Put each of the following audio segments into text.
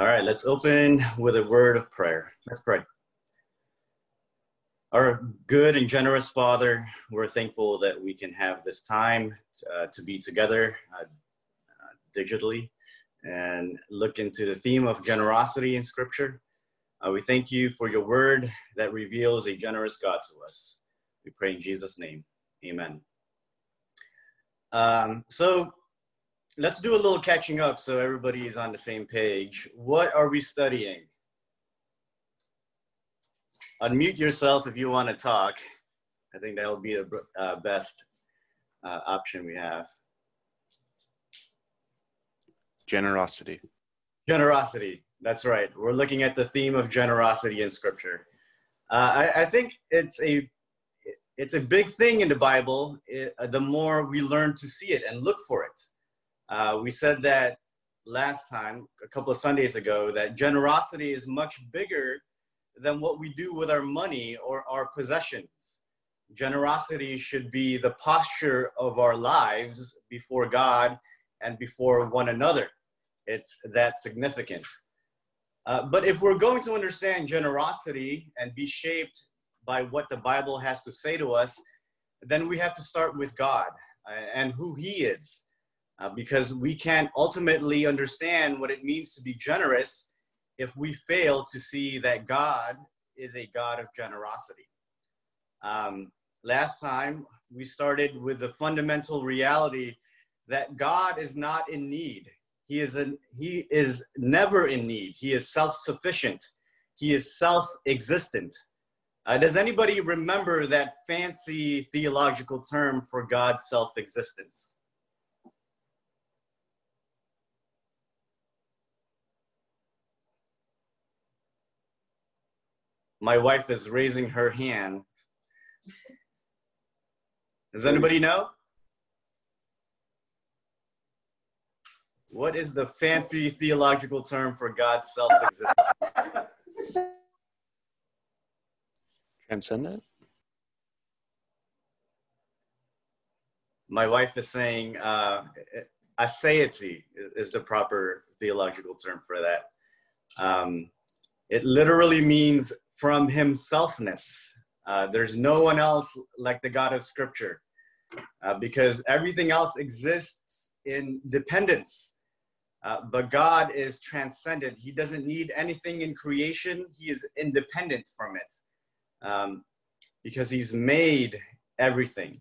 All right, let's open with a word of prayer. Let's pray. Our good and generous Father, we're thankful that we can have this time uh, to be together uh, uh, digitally and look into the theme of generosity in Scripture. Uh, we thank you for your word that reveals a generous God to us. We pray in Jesus' name. Amen. Um, so let's do a little catching up so everybody is on the same page. What are we studying? Unmute yourself if you want to talk. I think that'll be the uh, best uh, option we have. Generosity. Generosity. That's right. We're looking at the theme of generosity in Scripture. Uh, I, I, think it's a it's a big thing in the Bible. It, uh, the more we learn to see it and look for it, uh, we said that last time, a couple of Sundays ago, that generosity is much bigger than what we do with our money or our possessions. Generosity should be the posture of our lives before God and before one another. It's that significant. Uh, but if we're going to understand generosity and be shaped by what the Bible has to say to us, then we have to start with God and who He is. Uh, because we can't ultimately understand what it means to be generous if we fail to see that God is a God of generosity. Um, last time, we started with the fundamental reality that God is not in need. He is, an, he is never in need. He is self sufficient. He is self existent. Uh, does anybody remember that fancy theological term for God's self existence? My wife is raising her hand. Does anybody know? What is the fancy theological term for God's self existence? Transcendent? My wife is saying uh, aseity is the proper theological term for that. Um, it literally means from himselfness. Uh, there's no one else like the God of Scripture uh, because everything else exists in dependence. Uh, but God is transcendent. He doesn't need anything in creation, He is independent from it um, because He's made everything,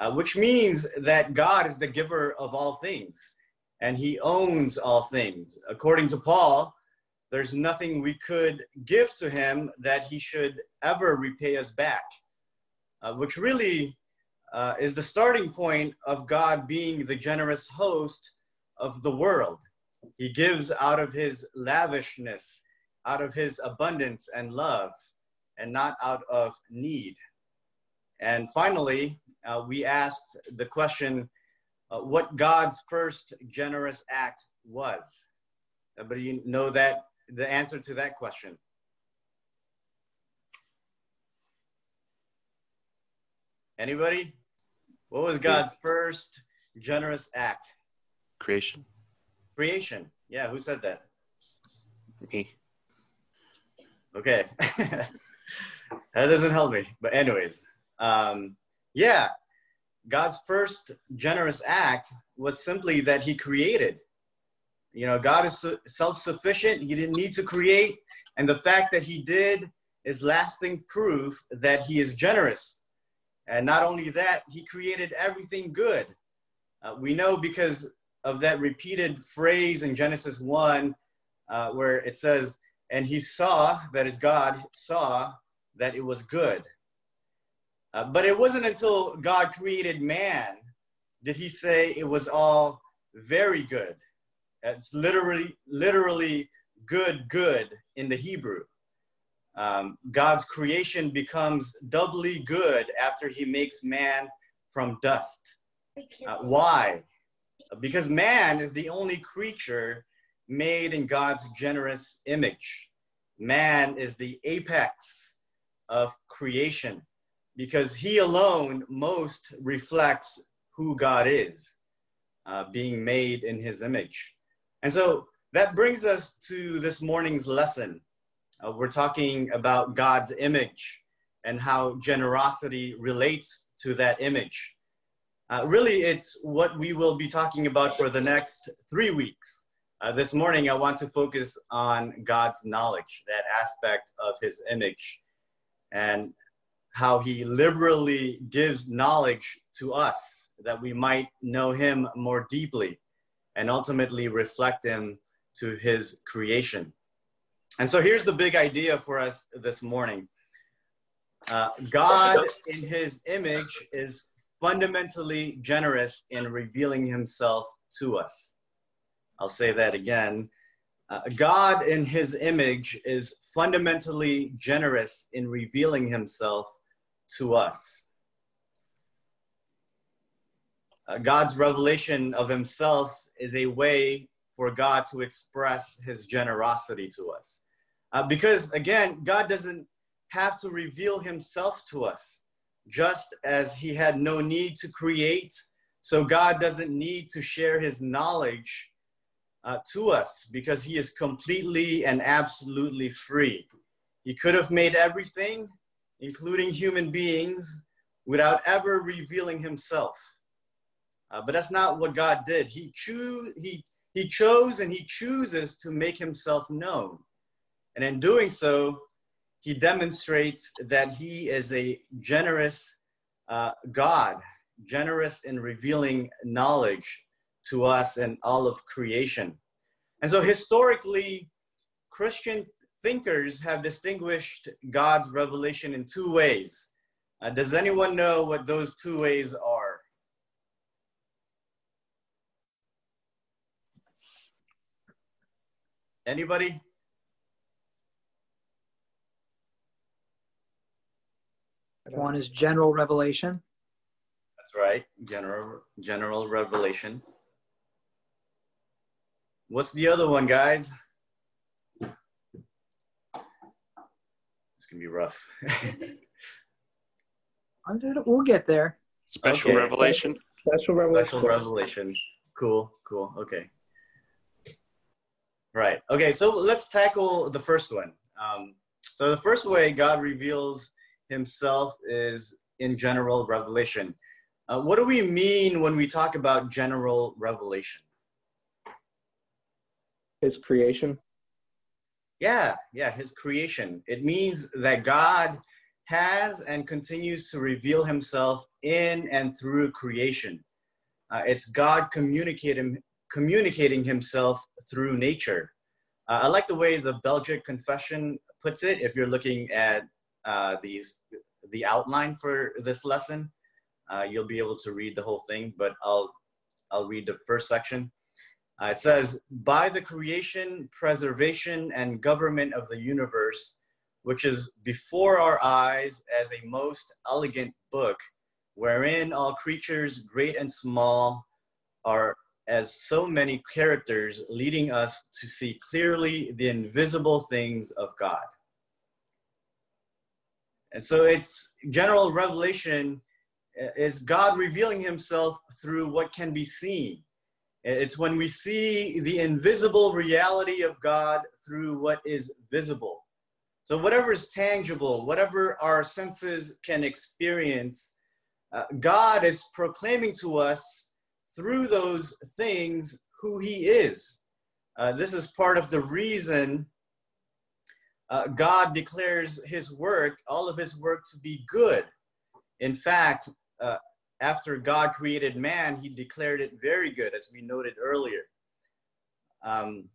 uh, which means that God is the giver of all things and He owns all things. According to Paul, there's nothing we could give to him that he should ever repay us back, uh, which really uh, is the starting point of God being the generous host of the world. He gives out of his lavishness, out of his abundance and love, and not out of need. And finally, uh, we asked the question uh, what God's first generous act was. You know that the answer to that question? Anybody? What was God's first generous act? Creation. Creation. Yeah, who said that? Me. Okay. that doesn't help me. But, anyways, um, yeah, God's first generous act was simply that He created. You know, God is self sufficient. He didn't need to create. And the fact that He did is lasting proof that He is generous. And not only that, He created everything good. Uh, we know because of that repeated phrase in Genesis 1 uh, where it says, And He saw, that is God, saw that it was good. Uh, but it wasn't until God created man did He say it was all very good. It's literally, literally good, good in the Hebrew. Um, God's creation becomes doubly good after he makes man from dust. Uh, why? Because man is the only creature made in God's generous image. Man is the apex of creation because he alone most reflects who God is, uh, being made in his image. And so that brings us to this morning's lesson. Uh, we're talking about God's image and how generosity relates to that image. Uh, really, it's what we will be talking about for the next three weeks. Uh, this morning, I want to focus on God's knowledge, that aspect of his image, and how he liberally gives knowledge to us that we might know him more deeply and ultimately reflect him to his creation. And so here's the big idea for us this morning uh, God, in his image, is fundamentally generous in revealing himself to us. I'll say that again. Uh, God, in his image, is fundamentally generous in revealing himself to us. Uh, God's revelation of himself is a way for God to express his generosity to us. Uh, because again, God doesn't have to reveal himself to us, just as he had no need to create. So God doesn't need to share his knowledge uh, to us because he is completely and absolutely free. He could have made everything, including human beings, without ever revealing himself. Uh, but that's not what God did. He, choo- he, he chose and he chooses to make himself known. And in doing so, he demonstrates that he is a generous uh, God, generous in revealing knowledge to us and all of creation. And so historically, Christian thinkers have distinguished God's revelation in two ways. Uh, does anyone know what those two ways are? Anybody? One is general revelation. That's right. General general revelation. What's the other one, guys? It's gonna be rough. We'll get there. Special Okay. revelation. Special revelation. Special revelation. Cool, cool. Okay. Right. Okay, so let's tackle the first one. Um, so the first way God reveals himself is in general revelation. Uh, what do we mean when we talk about general revelation? His creation. Yeah, yeah, his creation. It means that God has and continues to reveal himself in and through creation. Uh, it's God communicating, communicating himself through nature. Uh, I like the way the Belgic Confession puts it. If you're looking at uh, these, the outline for this lesson, uh, you'll be able to read the whole thing, but I'll, I'll read the first section. Uh, it says, by the creation, preservation, and government of the universe, which is before our eyes as a most elegant book, wherein all creatures, great and small, are as so many characters, leading us to see clearly the invisible things of God. And so it's general revelation uh, is God revealing himself through what can be seen. It's when we see the invisible reality of God through what is visible. So, whatever is tangible, whatever our senses can experience, uh, God is proclaiming to us through those things who He is. Uh, this is part of the reason uh, God declares His work, all of His work, to be good. In fact, uh, after God created man, He declared it very good, as we noted earlier. Um,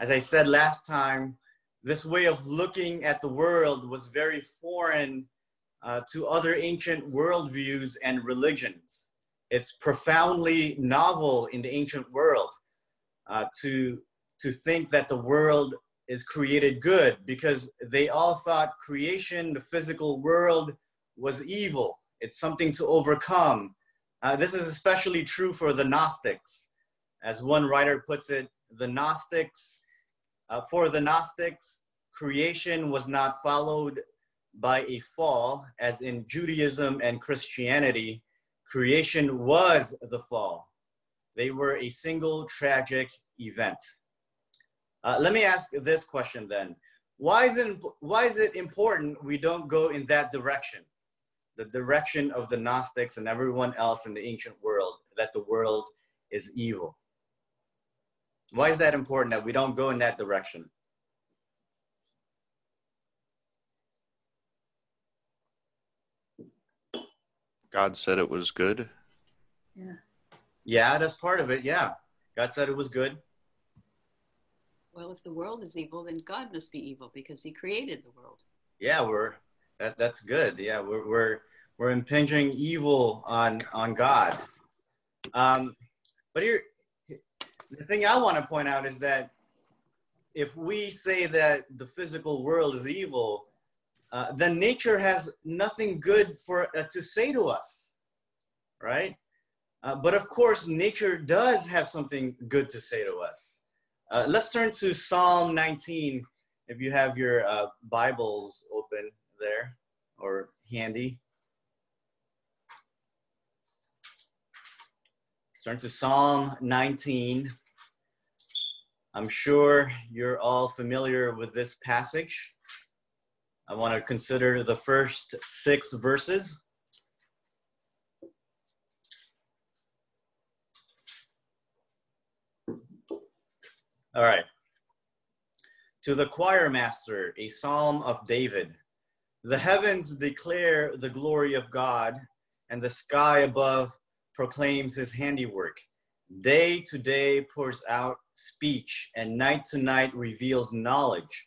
as I said last time, this way of looking at the world was very foreign uh, to other ancient worldviews and religions. It's profoundly novel in the ancient world uh, to, to think that the world is created good because they all thought creation, the physical world, was evil. It's something to overcome. Uh, this is especially true for the Gnostics. As one writer puts it, the Gnostics uh, for the Gnostics, creation was not followed by a fall, as in Judaism and Christianity, creation was the fall. They were a single tragic event. Uh, let me ask this question then. Why is, it, why is it important we don't go in that direction? The direction of the Gnostics and everyone else in the ancient world, that the world is evil. Why is that important that we don't go in that direction? God said it was good. Yeah, Yeah, that's part of it. Yeah. God said it was good. Well, if the world is evil, then God must be evil because he created the world. Yeah, we're that that's good. Yeah, we're we're we're impinging evil on on God. Um, but here, the thing I want to point out is that if we say that the physical world is evil, uh, then nature has nothing good for uh, to say to us, right? Uh, but of course, nature does have something good to say to us. Uh, let's turn to Psalm 19, if you have your uh, Bibles open there or handy. Turn to Psalm 19. I'm sure you're all familiar with this passage. I want to consider the first six verses. All right. To the choir master, a psalm of David. The heavens declare the glory of God, and the sky above proclaims his handiwork. Day to day pours out speech, and night to night reveals knowledge.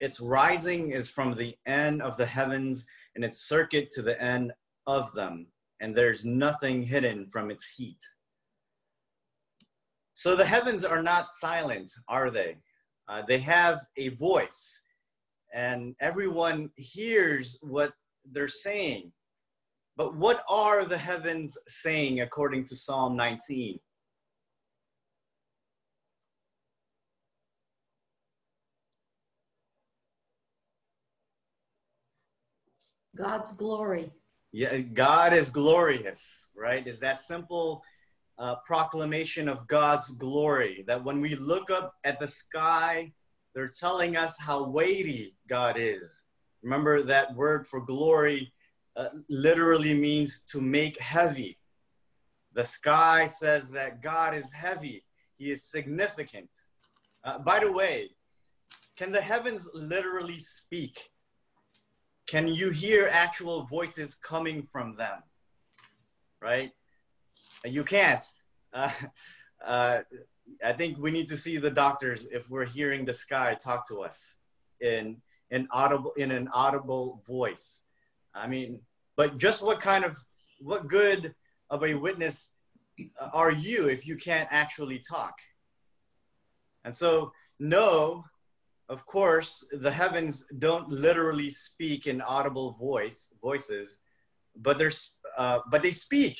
Its rising is from the end of the heavens, and its circuit to the end of them, and there's nothing hidden from its heat. So the heavens are not silent, are they? Uh, they have a voice and everyone hears what they're saying. But what are the heavens saying according to Psalm 19? God's glory. Yeah, God is glorious, right? Is that simple uh, proclamation of God's glory that when we look up at the sky they're telling us how weighty God is. Remember that word for glory uh, literally means to make heavy. The sky says that God is heavy, He is significant. Uh, by the way, can the heavens literally speak? Can you hear actual voices coming from them? Right? You can't. Uh, uh, I think we need to see the doctors if we're hearing the sky talk to us in an audible in an audible voice. I mean, but just what kind of what good of a witness are you if you can't actually talk? And so, no, of course, the heavens don't literally speak in audible voice voices, but there's uh, but they speak,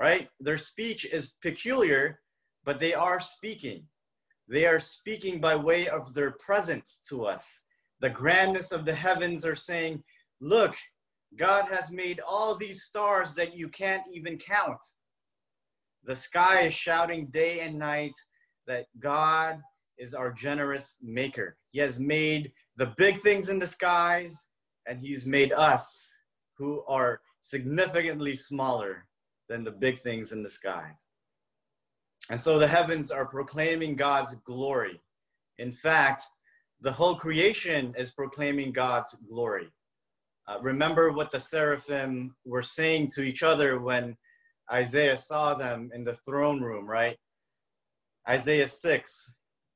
right? Their speech is peculiar but they are speaking. They are speaking by way of their presence to us. The grandness of the heavens are saying, Look, God has made all these stars that you can't even count. The sky is shouting day and night that God is our generous maker. He has made the big things in the skies, and He's made us who are significantly smaller than the big things in the skies. And so the heavens are proclaiming God's glory. In fact, the whole creation is proclaiming God's glory. Uh, remember what the seraphim were saying to each other when Isaiah saw them in the throne room, right? Isaiah 6.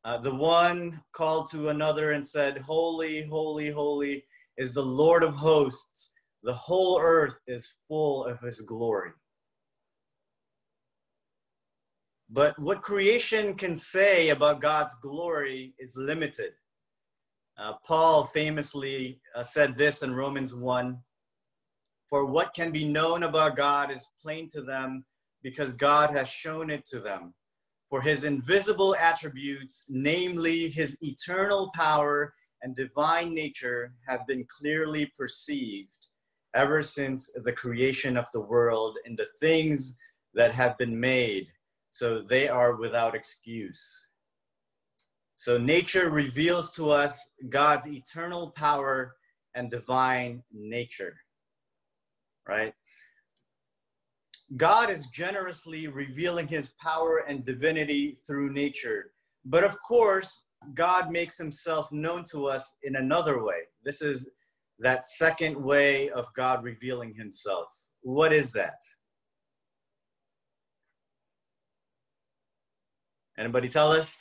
Uh, the one called to another and said, Holy, holy, holy is the Lord of hosts. The whole earth is full of his glory. But what creation can say about God's glory is limited. Uh, Paul famously uh, said this in Romans 1 For what can be known about God is plain to them because God has shown it to them. For his invisible attributes, namely his eternal power and divine nature, have been clearly perceived ever since the creation of the world and the things that have been made, so they are without excuse. So nature reveals to us God's eternal power and divine nature, right? God is generously revealing his power and divinity through nature. But of course, God makes himself known to us in another way. This is that second way of God revealing himself. What is that? Anybody tell us?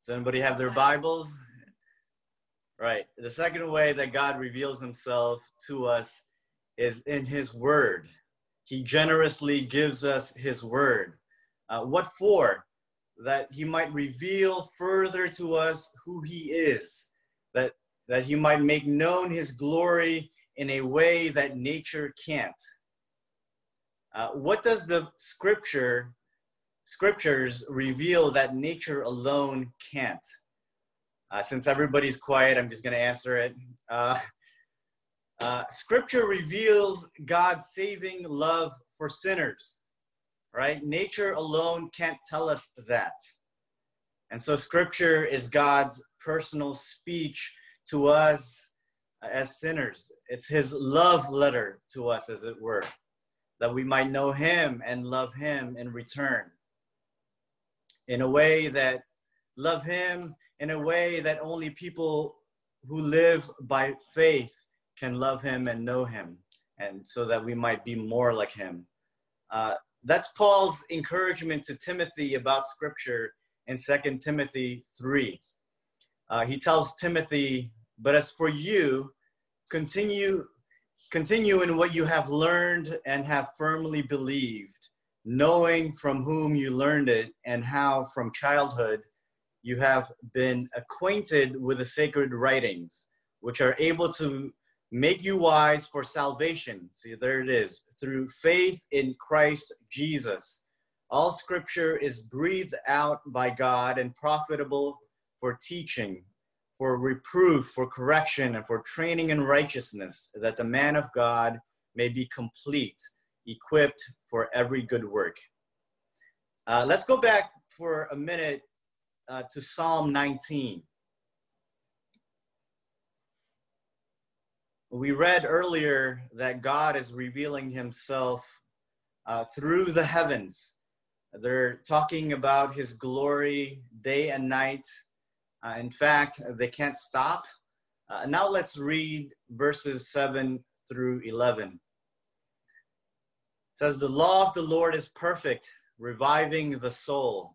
Does anybody have their Bibles? Right. The second way that God reveals himself to us is in his word. He generously gives us his word. Uh, what for? That he might reveal further to us who he is, that, that he might make known his glory in a way that nature can't. Uh, what does the scripture scriptures reveal that nature alone can't? Uh, since everybody's quiet, I'm just going to answer it. Uh, uh, scripture reveals God's saving love for sinners, right? Nature alone can't tell us that. And so, scripture is God's personal speech to us as sinners. It's his love letter to us, as it were, that we might know him and love him in return in a way that love him in a way that only people who live by faith can love him and know him, and so that we might be more like him. Uh, that's Paul's encouragement to Timothy about scripture in 2 Timothy 3. Uh, he tells Timothy, But as for you, continue, continue in what you have learned and have firmly believed, knowing from whom you learned it and how from childhood you have been acquainted with the sacred writings, which are able to make you wise for salvation. See, there it is, through faith in Christ Jesus. All scripture is breathed out by God and profitable for teaching, for reproof, for correction, and for training in righteousness, that the man of God may be complete, equipped for every good work. Uh, let's go back for a minute uh, to Psalm 19. We read earlier that God is revealing himself uh, through the heavens. They're talking about his glory day and night. Uh, in fact, they can't stop. Uh, now let's read verses 7 through 11. It says, The law of the Lord is perfect, reviving the soul.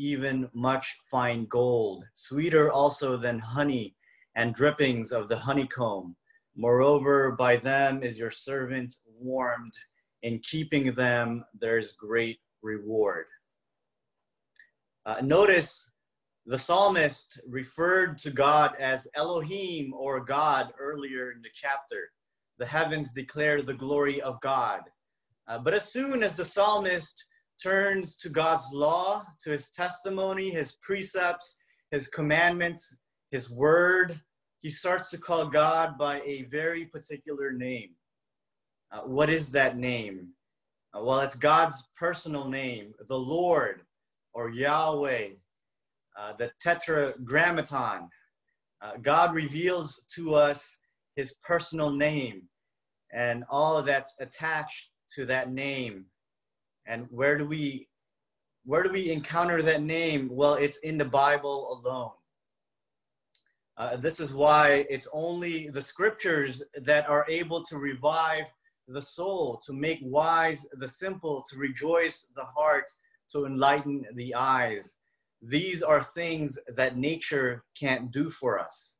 even much fine gold, sweeter also than honey and drippings of the honeycomb. Moreover, by them is your servant warmed. In keeping them, there's great reward. Uh, notice the psalmist referred to God as Elohim or God earlier in the chapter. The heavens declare the glory of God. Uh, but as soon as the psalmist turns to God's law, to his testimony, his precepts, his commandments, his word, he starts to call God by a very particular name. Uh, what is that name? Uh, well, it's God's personal name, the Lord or Yahweh, uh, the Tetragrammaton. Uh, God reveals to us his personal name and all that's attached to that name and where do we where do we encounter that name? Well, it's in the Bible alone. Uh, this is why it's only the scriptures that are able to revive the soul, to make wise the simple, to rejoice the heart, to enlighten the eyes. These are things that nature can't do for us.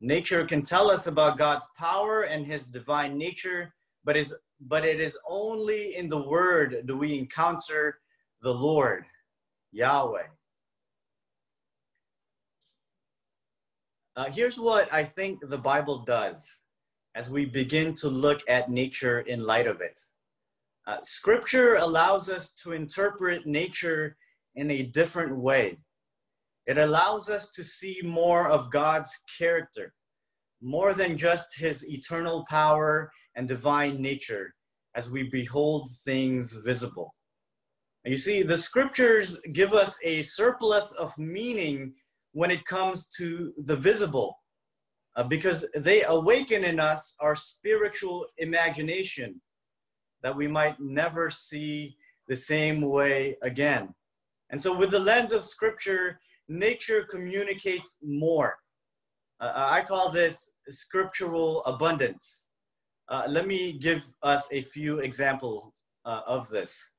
Nature can tell us about God's power and his divine nature, but is but it is only in the word do we encounter the Lord, Yahweh. Uh, here's what I think the Bible does as we begin to look at nature in light of it. Uh, scripture allows us to interpret nature in a different way. It allows us to see more of God's character, more than just his eternal power and divine nature as we behold things visible. You see, the scriptures give us a surplus of meaning when it comes to the visible, uh, because they awaken in us our spiritual imagination that we might never see the same way again. And so, with the lens of scripture, nature communicates more. Uh, I call this scriptural abundance. Uh, let me give us a few examples uh, of this.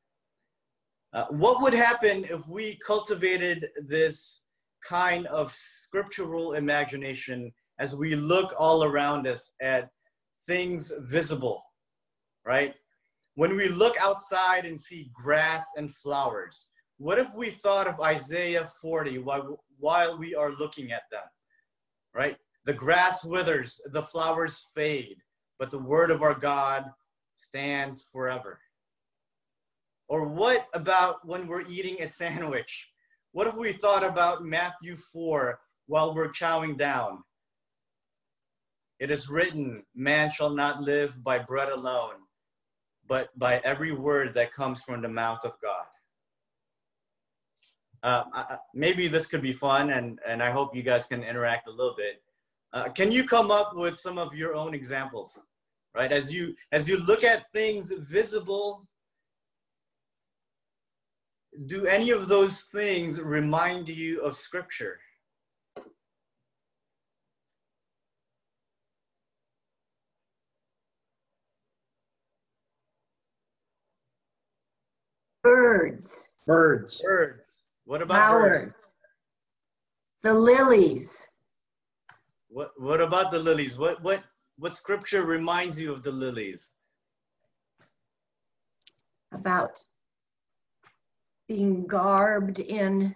Uh, what would happen if we cultivated this kind of scriptural imagination as we look all around us at things visible, right? When we look outside and see grass and flowers, what if we thought of Isaiah 40 while, while we are looking at them, right? The grass withers, the flowers fade, but the word of our God stands forever. Or what about when we're eating a sandwich? What if we thought about Matthew 4 while we're chowing down? It is written, Man shall not live by bread alone, but by every word that comes from the mouth of God. Uh, I, maybe this could be fun, and, and I hope you guys can interact a little bit. Uh, can you come up with some of your own examples, right? As you as you look at things visible, do any of those things remind you of Scripture? Birds, Birds. Birds. What about flowers, birds? the lilies, What what about the lilies? What what what scripture reminds you of the lilies? about being garbed in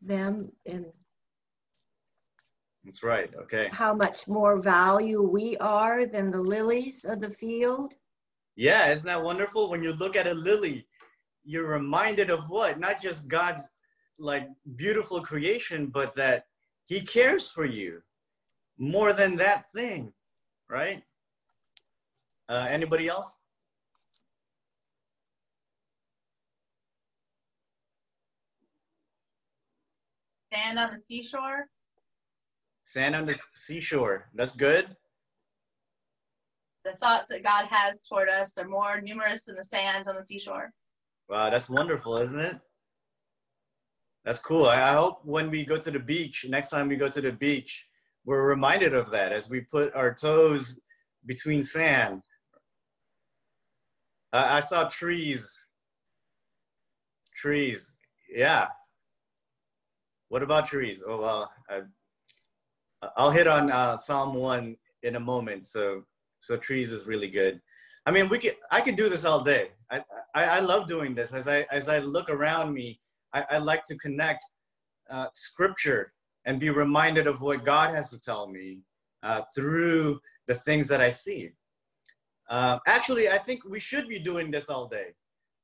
them and That's right. Okay. how much more value we are than the lilies of the field. Yeah, isn't that wonderful? When you look at a lily, you're reminded of what? Not just God's like beautiful creation, but that He cares for you more than that thing, right? Uh, anybody else? Sand on the seashore. Sand on the seashore. That's good. The thoughts that God has toward us are more numerous than the sands on the seashore. Wow, that's wonderful, isn't it? That's cool. I, hope when we go to the beach, next time we go to the beach, we're reminded of that as we put our toes between sand. I, I saw trees. Trees. Yeah. What about trees? Oh, well, I, I'll hit on uh, Psalm 1 in a moment. So, so trees is really good. I mean, we could, I could do this all day. I, I, I love doing this. As I, as I look around me, I, I like to connect uh, scripture and be reminded of what God has to tell me uh, through the things that I see. Uh, actually, I think we should be doing this all day.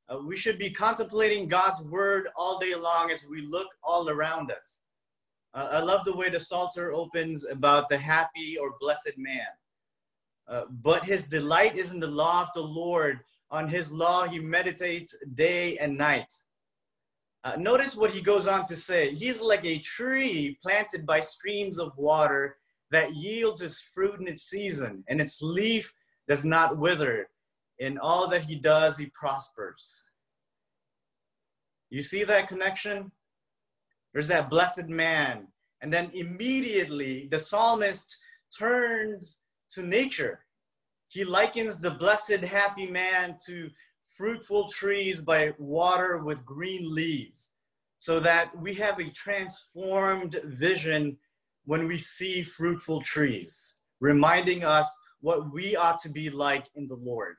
Uh, we should be contemplating God's word all day long as we look all around us. Uh, I love the way the Psalter opens about the happy or blessed man. Uh, but his delight is in the law of the Lord. On his law he meditates day and night. Uh, notice what he goes on to say. He's like a tree planted by streams of water that yields its fruit in its season, and its leaf does not wither. In all that he does, he prospers. You see that connection? There's that blessed man. And then immediately the psalmist turns to nature. He likens the blessed, happy man to fruitful trees by water with green leaves, so that we have a transformed vision when we see fruitful trees, reminding us what we ought to be like in the Lord.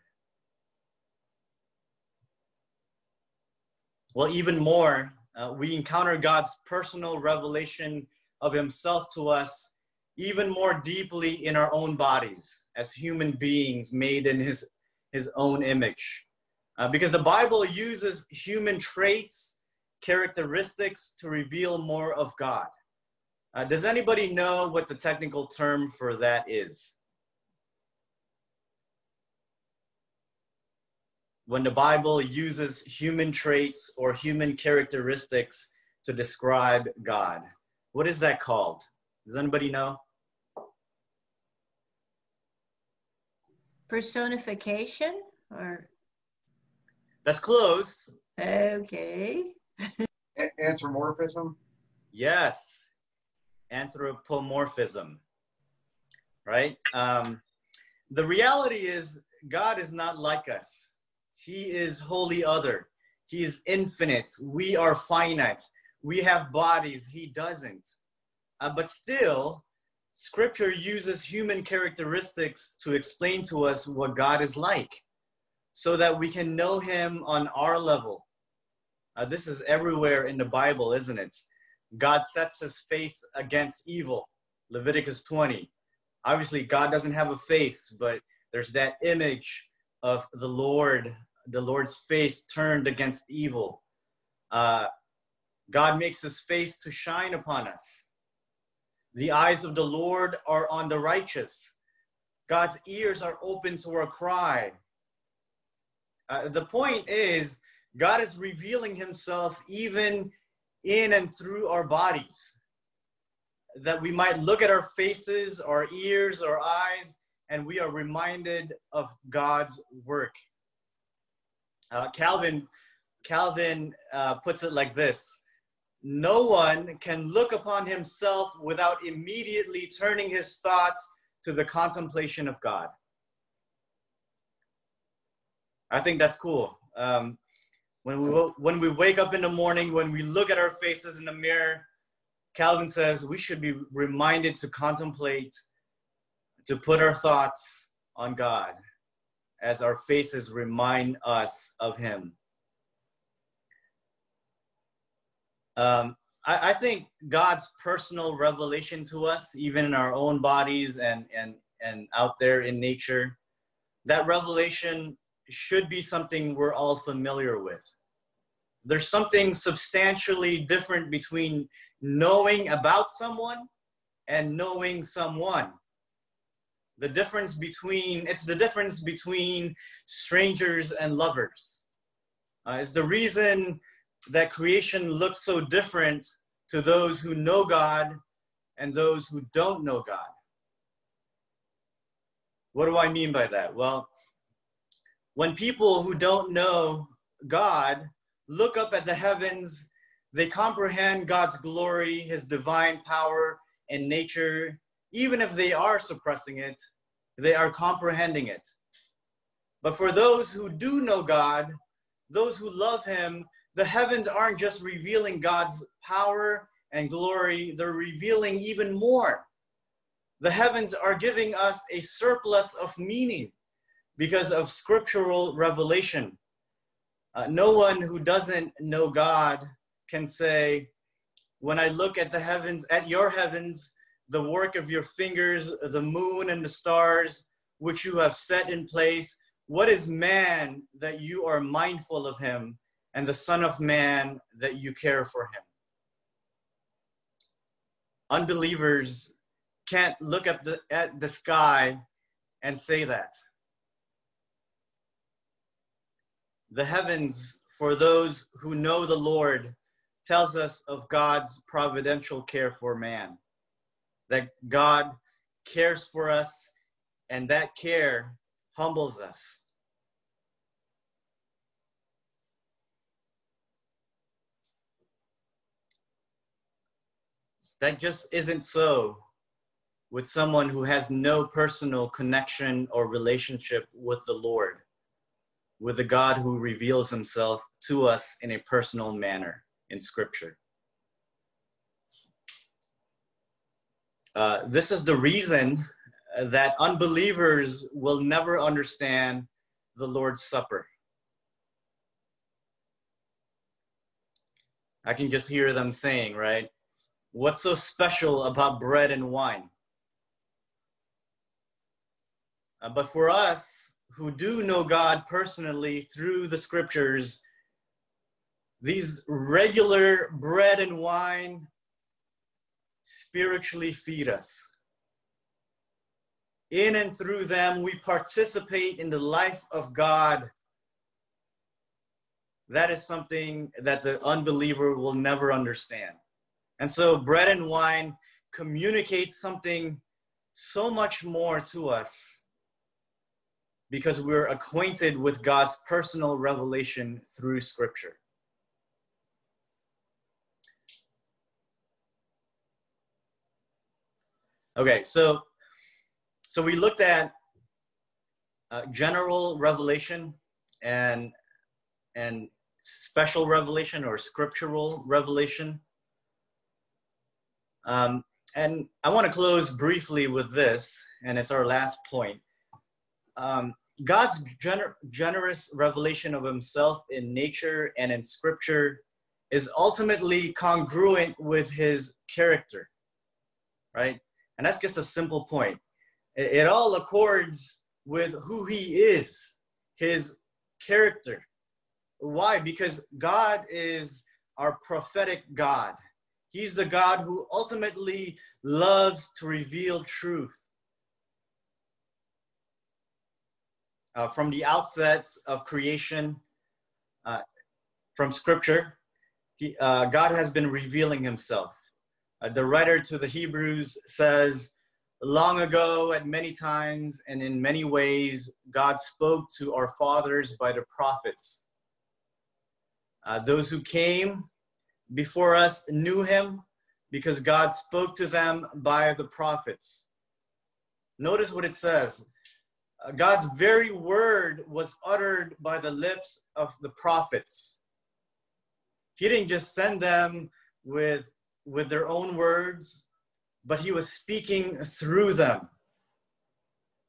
Well, even more, uh, we encounter God's personal revelation of Himself to us even more deeply in our own bodies as human beings made in His, his own image. Uh, because the Bible uses human traits, characteristics to reveal more of God. Uh, does anybody know what the technical term for that is? when the Bible uses human traits or human characteristics to describe God. What is that called? Does anybody know? Personification or That's close. okay. A- anthropomorphism. Yes. Anthropomorphism. Right? Um, the reality is, God is not like us. He is wholly other. He is infinite. We are finite. We have bodies. He doesn't. Uh, but still, Scripture uses human characteristics to explain to us what God is like so that we can know Him on our level. Uh, this is everywhere in the Bible, isn't it? God sets his face against evil. Leviticus 20. Obviously, God doesn't have a face, but there's that image of the Lord the Lord's face turned against evil. Uh, God makes his face to shine upon us. The eyes of the Lord are on the righteous. God's ears are open to our cry. Uh, the point is, God is revealing himself even in and through our bodies. That we might look at our faces, our ears, our eyes, and we are reminded of God's work. Uh, Calvin, Calvin uh, puts it like this No one can look upon himself without immediately turning his thoughts to the contemplation of God. I think that's cool. Um, when we when we wake up in the morning, when we look at our faces in the mirror, Calvin says we should be reminded to contemplate, to put our thoughts on God as our faces remind us of Him. Um, I, I, think God's personal revelation to us, even in our own bodies and, and, and out there in nature, that revelation should be something we're all familiar with. There's something substantially different between knowing about someone and knowing someone the difference between it's the difference between strangers and lovers uh, it's the reason that creation looks so different to those who know god and those who don't know god. What do i mean by that? Well when people who don't know god look up at the heavens they comprehend god's glory his divine power and nature. Even if they are suppressing it, they are comprehending it. But for those who do know God, those who love Him, the heavens aren't just revealing God's power and glory, they're revealing even more. The heavens are giving us a surplus of meaning because of scriptural revelation. Uh, no one who doesn't know God can say, when I look at the heavens, at your heavens, the work of your fingers, the moon and the stars, which you have set in place. What is man that you are mindful of him, and the Son of Man that you care for him? Unbelievers can't look up the, at the sky and say that. The heavens, for those who know the Lord, tells us of God's providential care for man that God cares for us, and that care humbles us. That just isn't so with someone who has no personal connection or relationship with the Lord, with the God who reveals himself to us in a personal manner in Scripture. Uh, this is the reason that unbelievers will never understand the Lord's Supper. I can just hear them saying, right? What's so special about bread and wine? Uh, but for us who do know God personally through the scriptures, these regular bread and wine spiritually feed us. In and through them, we participate in the life of God. That is something that the unbeliever will never understand. And so, bread and wine communicate something so much more to us because we're acquainted with God's personal revelation through Scripture. Okay, so so we looked at uh, general revelation and and special revelation or scriptural revelation. Um, and I want to close briefly with this, and it's our last point. Um, God's gener- generous revelation of Himself in nature and in Scripture is ultimately congruent with His character, right? And that's just a simple point. It, it all accords with who He is, His character. Why? Because God is our prophetic God. He's the God who ultimately loves to reveal truth. Uh, from the outset of creation, uh, from Scripture, he, uh, God has been revealing Himself. Uh, the writer to the Hebrews says, Long ago, at many times and in many ways, God spoke to our fathers by the prophets. Uh, those who came before us knew him because God spoke to them by the prophets. Notice what it says uh, God's very word was uttered by the lips of the prophets. He didn't just send them with, with their own words, but he was speaking through them.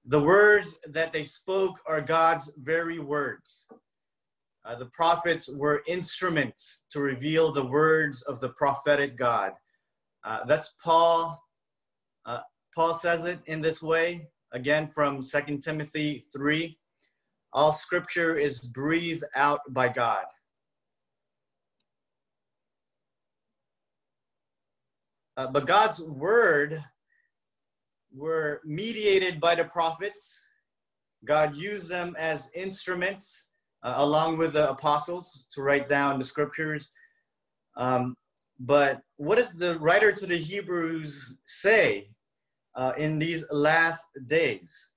The words that they spoke are God's very words. Uh, the prophets were instruments to reveal the words of the prophetic God. Uh, that's Paul. Uh, Paul says it in this way, again from Second Timothy 3. All scripture is breathed out by God. Uh, but God's word were mediated by the prophets. God used them as instruments uh, along with the apostles to write down the scriptures. Um, but what does the writer to the Hebrews say uh, in these last days?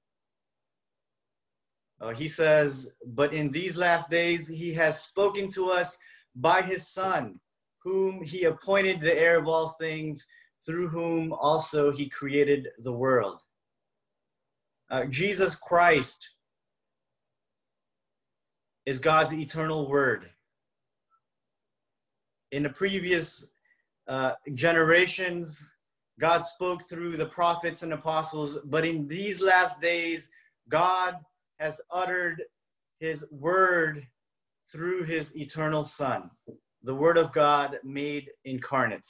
Uh, he says, But in these last days, he has spoken to us by his Son, whom he appointed the heir of all things, through whom also he created the world. Uh, Jesus Christ is God's eternal word. In the previous uh, generations, God spoke through the prophets and apostles, but in these last days, God has uttered his word through his eternal Son, the Word of God made incarnate.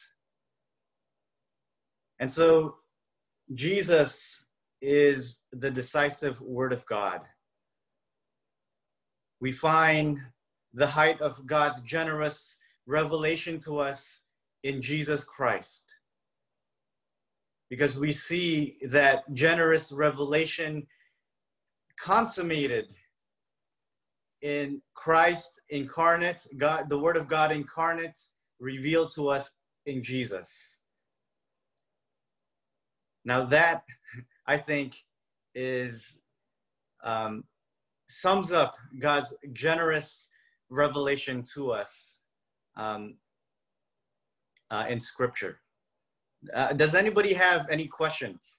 And so, Jesus is the decisive Word of God we find the height of God's generous revelation to us in Jesus Christ. Because we see that generous revelation consummated in Christ incarnate, God, the Word of God incarnate, revealed to us in Jesus. Now, that I think is um, sums up God's generous revelation to us um, uh, in Scripture. Uh, does anybody have any questions?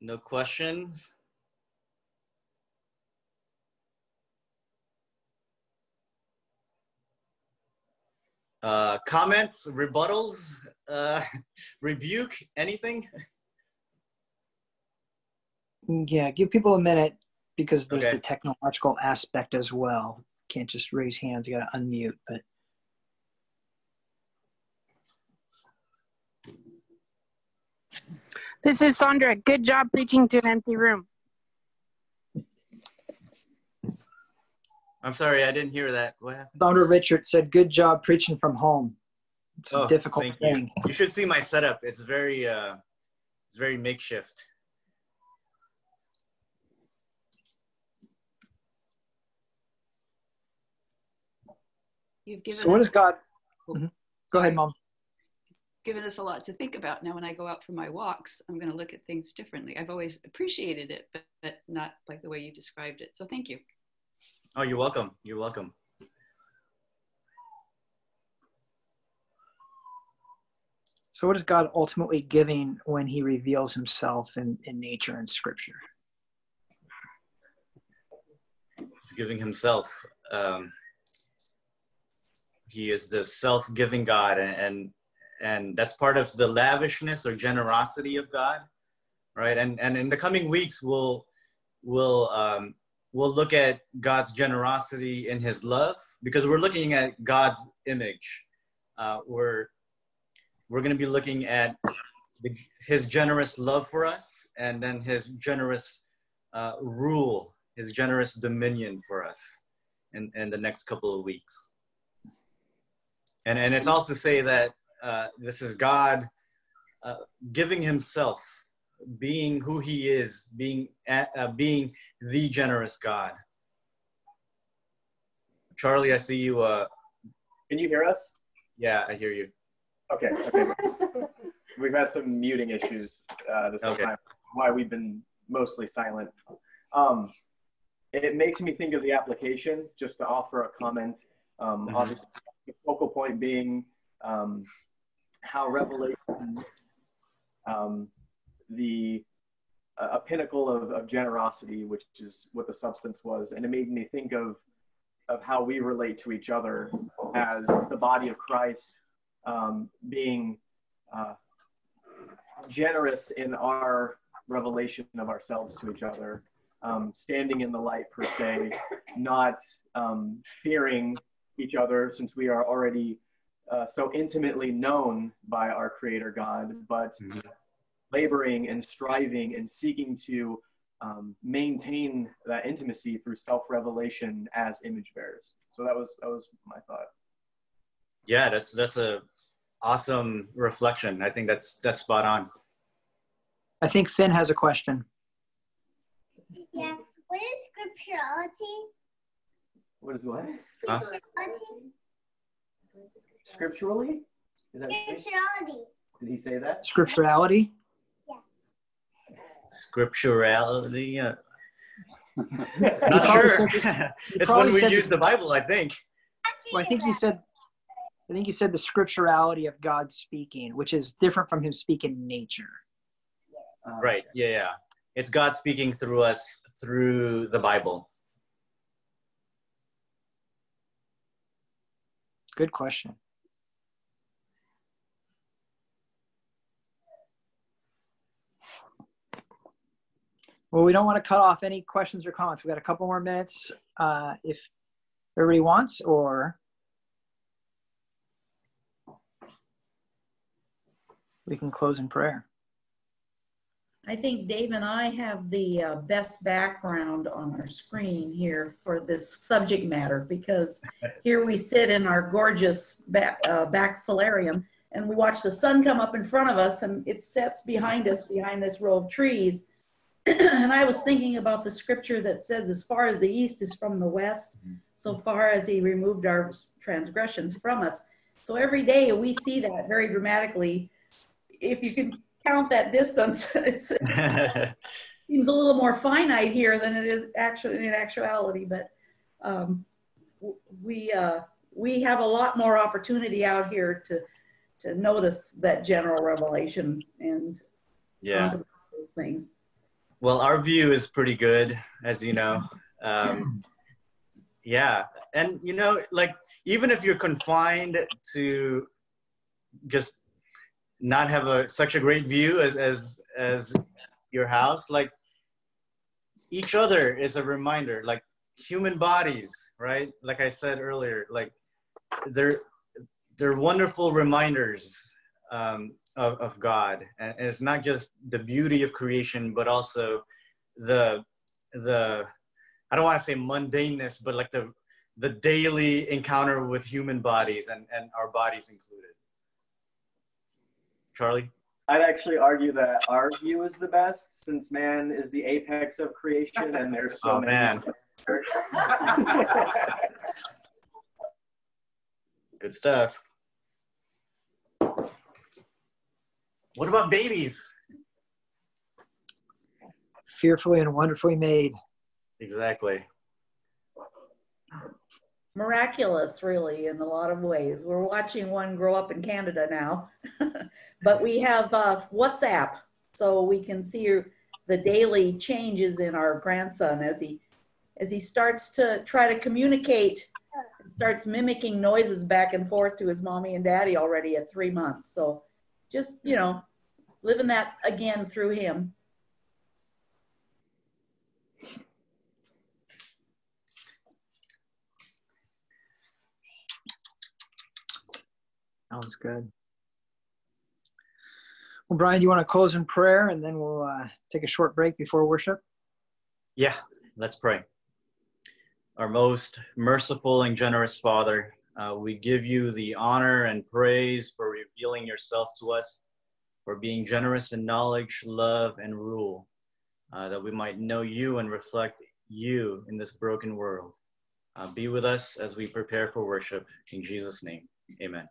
No questions? Uh, comments, rebuttals, uh, rebuke, anything? Yeah, give people a minute because there's Okay. the technological aspect as well. Can't just raise hands, you gotta unmute, but This is Sandra. Good job preaching to an empty room. I'm sorry, I didn't hear that. What happened? Founder Richard said, good job preaching from home. It's Oh, a difficult thank you. thing. You should see my setup. It's very, uh, it's very makeshift. You've given So what us, God? Oh, Mhm. Go ahead, Mom. Given us a lot to think about. Now, when I go out for my walks, I'm going to look at things differently. I've always appreciated it, but, but not like the way you described it. So thank you. Oh, you're welcome. You're welcome. So what is God ultimately giving when he reveals himself in, in nature and scripture? He's giving himself. Um, he is the self-giving God, and, and and that's part of the lavishness or generosity of God, right? And and in the coming weeks, we'll we'll um, we'll look at God's generosity in His love because we're looking at God's image. Uh, we're we're going to be looking at the, His generous love for us, and then His generous uh, rule, His generous dominion for us in, in the next couple of weeks. And and it's also say that uh, this is God uh, giving Himself, being who He is, being uh, being the generous God. Charlie, I see you. Uh, Can you hear us? yeah, I hear you. Okay. Okay. We've had some muting issues uh, this whole Okay. time. Why we've been mostly silent. Um, it makes me think of the application. Just to offer a comment. Um, Mhm. Obviously, the focal point being um, how Revelation, um, the a pinnacle of, of generosity, which is what the substance was, and it made me think of of how we relate to each other as the body of Christ, um, being uh, generous in our revelation of ourselves to each other, um, standing in the light per se, not um, fearing each other since we are already uh, so intimately known by our Creator God, but Mhm. laboring and striving and seeking to um, maintain that intimacy through self-revelation as image bearers. So that was that was my thought. Yeah, that's that's a awesome reflection. I think that's that's spot on. I think Finn has a question. Yeah. What is scripturality? What is what? Huh? Scripturality? Scripturally? Is that, Scripturality. did he say that? Scripturality? Yeah. Scripturality. Uh, You not sure. said it's when we said use this- the Bible, I think. Well, I think you said, I think you said the scripturality of God speaking, which is different from him speaking nature. Uh, Right. Yeah, yeah. It's God speaking through us through the Bible. Good question. Well, we don't want to cut off any questions or comments. We've got a couple more minutes uh, if everybody wants, or we can close in prayer. I think Dave and I have the uh, best background on our screen here for this subject matter because here we sit in our gorgeous back, uh, back solarium and we watch the sun come up in front of us and it sets behind us behind this row of trees. and I was thinking about the scripture that says, as far as the east is from the west, so far as he removed our transgressions from us. So every day we see that very dramatically. If you can count that distance, it seems a little more finite here than it is actually in actuality. But um, we uh, we have a lot more opportunity out here to to notice that general revelation and yeah. those things. Well, our view is pretty good, as you know. Um, yeah, and you know, like even if you're confined to just not have a such a great view as as as your house, like each other is a reminder. Like human bodies, right? Like I said earlier, like they're they're wonderful reminders um, of, of God. And it's not just the beauty of creation, but also the the I don't want to say mundaneness, but like the the daily encounter with human bodies and, and our bodies included. Charlie? I'd actually argue that our view is the best since man is the apex of creation and there's so Oh, many. man. Good stuff. What about babies? Fearfully and wonderfully made. Exactly. Miraculous, really, in a lot of ways. We're watching one grow up in Canada now, but we have uh, WhatsApp, so we can see the daily changes in our grandson as he as he starts to try to communicate, starts mimicking noises back and forth to his mommy and daddy already at three months. So, just you know, living that again through him. Sounds good. Well, Brian, do you want to close in prayer and then we'll uh, take a short break before worship? Yeah, let's pray. Our most merciful and generous Father, uh, we give you the honor and praise for revealing yourself to us, for being generous in knowledge, love, and rule, uh, that we might know you and reflect you in this broken world. Uh, be with us as we prepare for worship. In Jesus' name, amen.